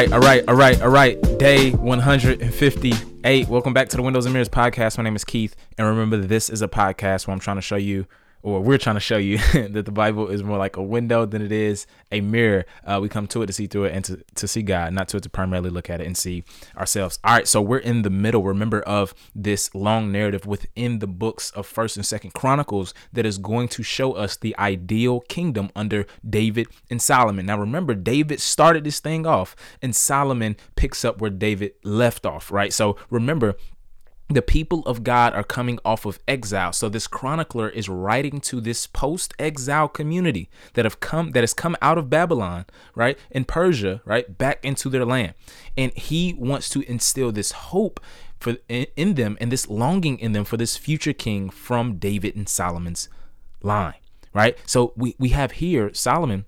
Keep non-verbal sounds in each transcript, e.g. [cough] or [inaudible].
right, all right, all right, all right. Day 158. Welcome back to the Windows and Mirrors podcast. My name is Keith. And remember, this is a podcast where I'm trying to show you or we're trying to show you [laughs] that the Bible is more like a window than it is a mirror. Uh, we come to it to see through it and to, to see God, not to it to primarily look at it and see ourselves. All right, so we're in the middle, remember, of this long narrative within the books of First and Second Chronicles that is going to show us the ideal kingdom under David and Solomon. Now, remember, David started this thing off, and Solomon picks up where David left off, right? So remember, the people of God are coming off of exile. So this chronicler is writing to this post-exile community that have come that has come out of Babylon, right? In Persia, right? Back into their land. And he wants to instill this hope for in, them and this longing in them for this future king from David and Solomon's line, right? So we we have here Solomon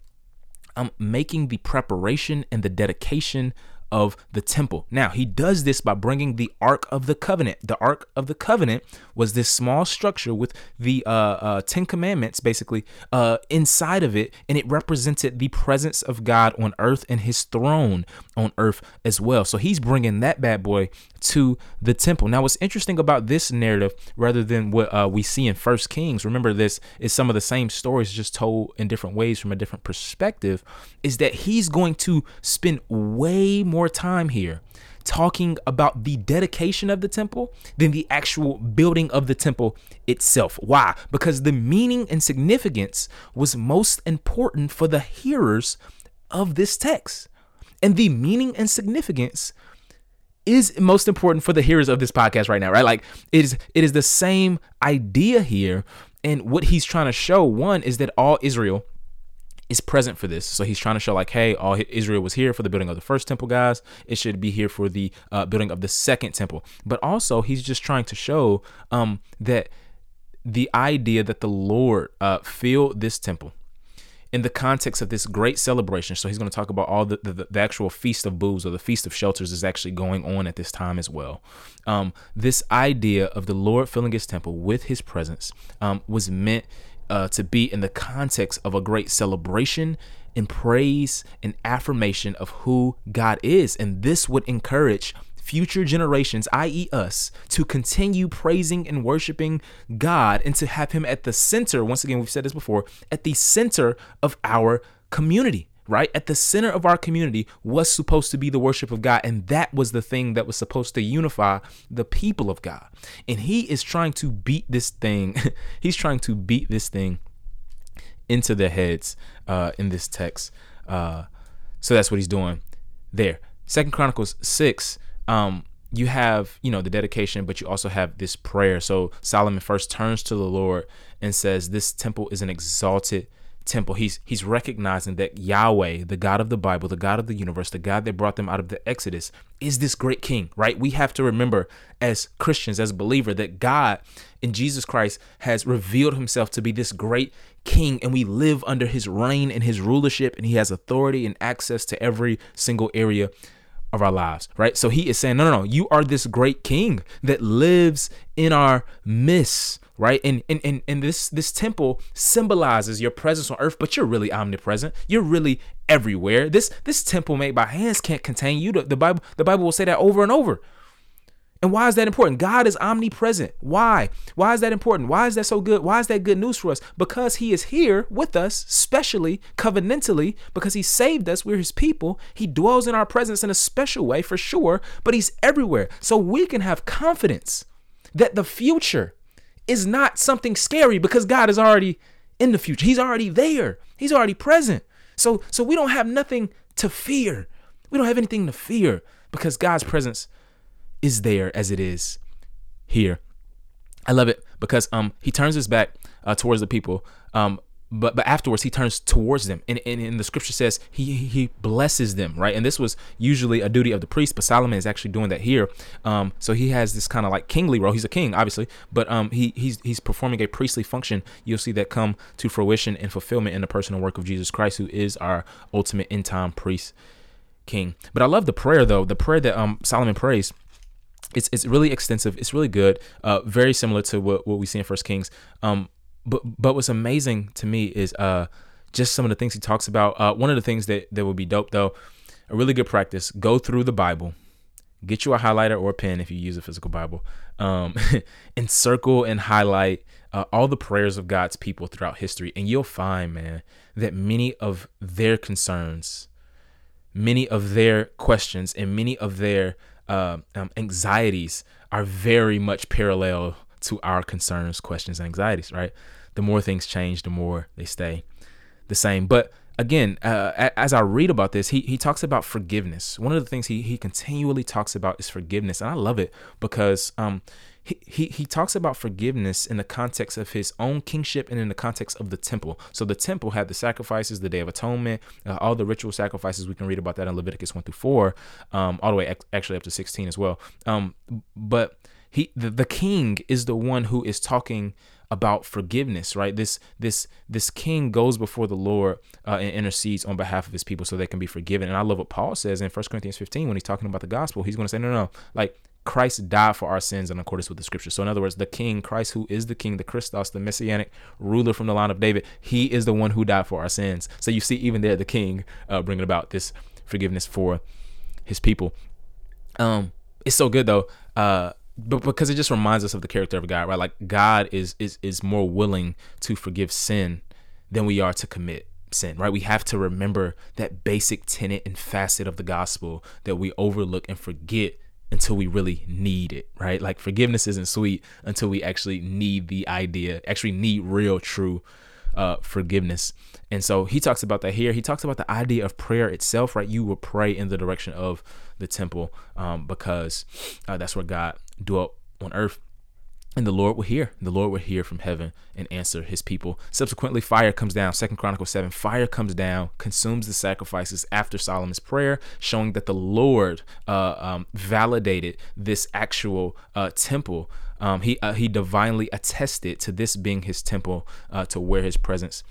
um making the preparation and the dedication of the temple. Now, he does this by bringing the Ark of the Covenant. The Ark of the Covenant was this small structure with the uh, uh, Ten Commandments basically uh, inside of it, and it represented the presence of God on earth and his throne on earth as well. So he's bringing that bad boy to the temple. Now, what's interesting about this narrative, rather than what uh, we see in First Kings, remember this is some of the same stories just told in different ways from a different perspective, is that he's going to spend way more time here talking about the dedication of the temple than the actual building of the temple itself. Why? Because the meaning and significance was most important for the hearers of this text. And the meaning and significance is most important for the hearers of this podcast right now, right? Like it is it is the same idea here. And what he's trying to show, one, is that all Israel is present for this. So he's trying to show like, hey, all Israel was here for the building of the first temple, guys. It should be here for the uh, building of the second temple. But also, he's just trying to show um, that the idea that the Lord uh, filled this temple in the context of this great celebration. So he's going to talk about all the, the, the, actual feast of booths or the feast of shelters is actually going on at this time as well. Um, this idea of the Lord filling his temple with his presence um, was meant uh, to be in the context of a great celebration and praise and affirmation of who God is. And this would encourage future generations, i.e., us, to continue praising and worshiping God and to have Him at the center. Once again, we've said this before, at the center of our community right? At the center of our community was supposed to be the worship of God. And that was the thing that was supposed to unify the people of God. And he is trying to beat this thing. [laughs] He's trying to beat this thing into their heads uh, in this text. Uh, so that's what he's doing there. Second Chronicles 6. Um, you have, you know, the dedication, but you also have this prayer. So Solomon first turns to the Lord and says, This temple is an exalted temple. He's he's recognizing that Yahweh, the God of the Bible, the God of the universe, the God that brought them out of the Exodus, is this great king, right? We have to remember as Christians, as believer, that God in Jesus Christ has revealed himself to be this great king, and we live under his reign and his rulership, and he has authority and access to every single area of our lives, right? So he is saying, no, no, no, you are this great king that lives in our midst right? And, and and and this this temple symbolizes your presence on earth but you're really omnipresent. You're really everywhere. This this temple made by hands can't contain you. The, the bible the bible will say that over and over and why is that important? God is omnipresent. Why? Why is that important? Why is that so good? Why is that good news for us? Because he is here with us specially covenantally. Because he saved us we're his people. He dwells in our presence in a special way for sure but he's everywhere. So we can have confidence that the future is not something scary because God is already in the future. He's already there. He's already present. So so we don't have nothing to fear. We don't have anything to fear because God's presence is there as it is here. I love it because um he turns his back uh, towards the people um but but afterwards he turns towards them. And, and, and the scripture says he he blesses them right? And this was usually a duty of the priest but solomon is actually doing that here. Um so he has this kind of like kingly role. He's a king obviously but um he he's he's performing a priestly function. You'll see that come to fruition and fulfillment in the personal work of jesus christ who is our ultimate end time priest king. But i love the prayer though the prayer that um solomon prays it's, it's really extensive. It's really good. Uh, very similar to what, what we see in First Kings. Um, but but what's amazing to me is uh just some of the things he talks about. Uh, one of the things that that would be dope though, a really good practice. Go through the Bible, get you a highlighter or a pen if you use a physical Bible, um, [laughs] and circle and highlight uh, all the prayers of God's people throughout history, and you'll find, man, that many of their concerns, many of their questions, and many of their uh, um, anxieties are very much parallel to our concerns, questions, and anxieties. Right? The more things change, the more they stay the same. But again, uh, as I read about this, he, he talks about forgiveness. One of the things he, he continually talks about is forgiveness. And I love it because um, he, he, talks about forgiveness in the context of his own kingship and in the context of the temple. So the temple had the sacrifices, the Day of Atonement, uh, all the ritual sacrifices. We can read about that in Leviticus 1 through 4, um, all the way actually up to 16 as well. Um, but he the, the king is the one who is talking about forgiveness right this this this king goes before the lord uh, and intercedes on behalf of his people so they can be forgiven and i love what paul says in 1 corinthians 15 when he's talking about the gospel he's going to say no no no like Christ died for our sins in accordance with the scripture. So, in other words, the King, Christ, who is the King, the Christos, the Messianic ruler from the line of David, he is the one who died for our sins. So, you see, even there, the King uh, bringing about this forgiveness for his people. Um, it's so good though. Uh, but because it just reminds us of the character of God, right? Like God is is is more willing to forgive sin than we are to commit sin, right? We have to remember that basic tenet and facet of the gospel that we overlook and forget until we really need it, right? Like forgiveness isn't sweet until we actually need the idea, actually need real, true uh, forgiveness. And so he talks about that here. He talks about the idea of prayer itself, right? You will pray in the direction of the temple um, because uh, that's where God dwelt on earth. And the Lord will hear. The Lord will hear from heaven and answer his people. Subsequently, fire comes down. Second Chronicles 7. Fire comes down, consumes the sacrifices after Solomon's prayer, showing that the Lord uh, um, validated this actual uh, temple. Um, he, uh, he divinely attested to this being his temple, uh, to where his presence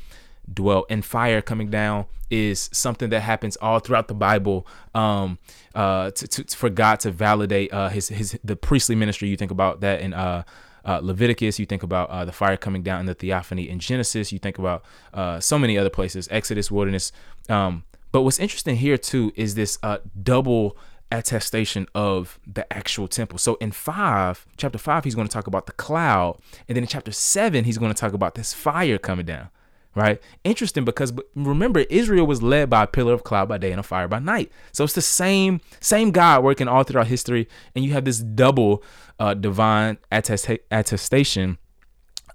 dwelt and fire coming down is something that happens all throughout the bible um uh to, to for god to validate uh his his the priestly ministry you think about that in uh uh, Leviticus, you think about uh, the fire coming down in the theophany in Genesis, you think about uh, so many other places, Exodus, wilderness. Um, but what's interesting here too is this uh, double attestation of the actual temple. So in five, chapter five, he's going to talk about the cloud, and then in chapter seven, he's going to talk about this fire coming down right? Interesting because remember Israel was led by a pillar of cloud by day and a fire by night. So it's the same same God working all throughout history, and you have this double uh, divine attest- attestation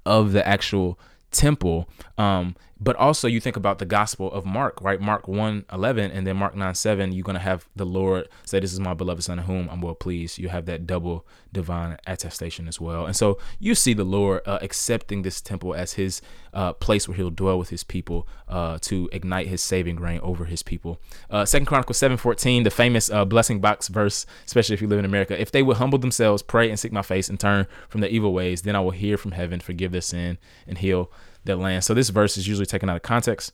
of the actual temple. Um, but also you think about the gospel of Mark, right? Mark 1 11 and then Mark 9 7, you're going to have the Lord say, This is my beloved son of whom I'm well pleased. You have that double divine attestation as well. And so you see the Lord uh, accepting this temple as his uh, place where he'll dwell with his people uh, to ignite his saving reign over his people. Uh, Second Chronicles 7 14, the famous uh, blessing box verse, especially if you live in America. If they would humble themselves, pray and seek my face and turn from their evil ways, then I will hear from heaven, forgive their sin, and heal their land. So this verse is usually taken out of context.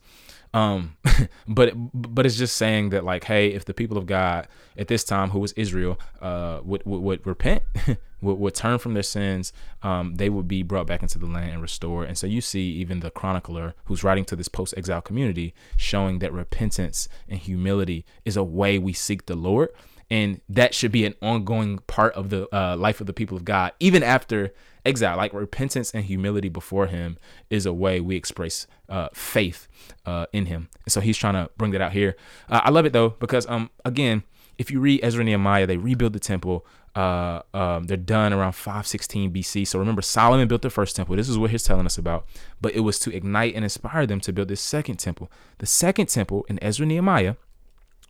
Um, [laughs] but but it's just saying that like, hey, if the people of God at this time, who was Israel, uh, would would, would repent, [laughs] would, would turn from their sins, um, they would be brought back into the land and restored. And so you see even the chronicler who's writing to this post-exile community, showing that repentance and humility is a way we seek the Lord, and that should be an ongoing part of the uh, life of the people of God, even after exile. Like repentance and humility before Him is a way we express uh, faith uh, in Him. So He's trying to bring that out here. Uh, I love it though because um again, if you read Ezra and Nehemiah, they rebuild the temple. Uh, um, they're done around 516 BC. So remember, Solomon built the first temple. This is what he's telling us about. But it was to ignite and inspire them to build this second temple. The second temple in Ezra Nehemiah,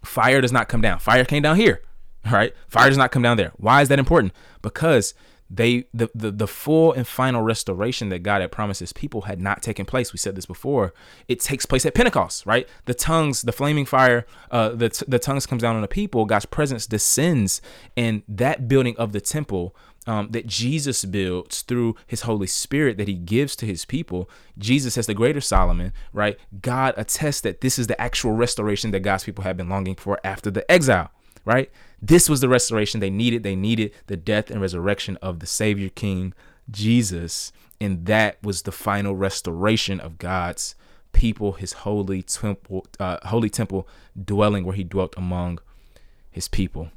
fire does not come down. Fire came down here. All right, fire does not come down there. Why is that important? Because they the, the the full and final restoration that God had promised his people had not taken place. We said this before. It takes place at Pentecost, right? The tongues, the flaming fire, uh, the the tongues comes down on the people. God's presence descends, and that building of the temple um, that Jesus builds through his Holy Spirit that he gives to his people. Jesus as the greater Solomon, right? God attests that this is the actual restoration that God's people have been longing for after the exile right? This was the restoration they needed. They needed the death and resurrection of the Savior King Jesus. And that was the final restoration of God's people, his holy temple, uh, holy temple dwelling where he dwelt among his people.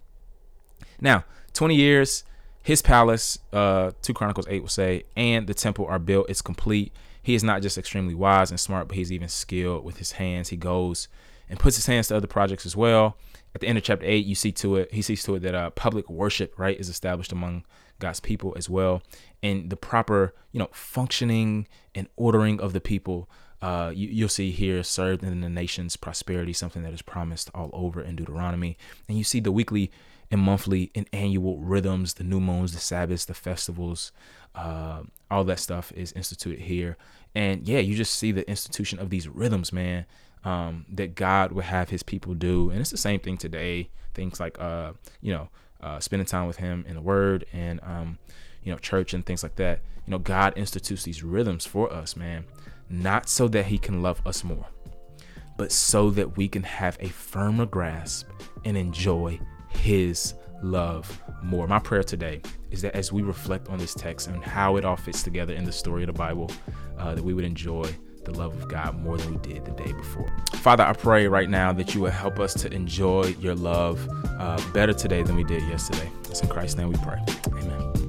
Now, 20 years, his palace, uh, 2 Chronicles 8 will say, and the temple are built, it's complete. He is not just extremely wise and smart, but he's even skilled with his hands. He goes and puts his hands to other projects as well. At the end of chapter 8, you see to it, he sees to it that uh, public worship, right, is established among God's people as well. And the proper, you know, functioning and ordering of the people uh, you, will see here served in the nation's prosperity, something that is promised all over in Deuteronomy. And you see the weekly and monthly and annual rhythms, the new moons, the Sabbaths, the festivals, uh, all that stuff is instituted here. And yeah, you just see the institution of these rhythms, man, um, that God would have his people do. And it's the same thing today. Things like, uh, you know, uh, spending time with him in the word and, um, you know, church and things like that. You know, God institutes these rhythms for us, man, not so that he can love us more, but so that we can have a firmer grasp and enjoy his love more. My prayer today is that as we reflect on this text and how it all fits together in the story of the Bible, uh, that we would enjoy the love of God more than we did the day before. Father, I pray right now that you will help us to enjoy your love uh, better today than we did yesterday. It's in Christ's name we pray. Amen.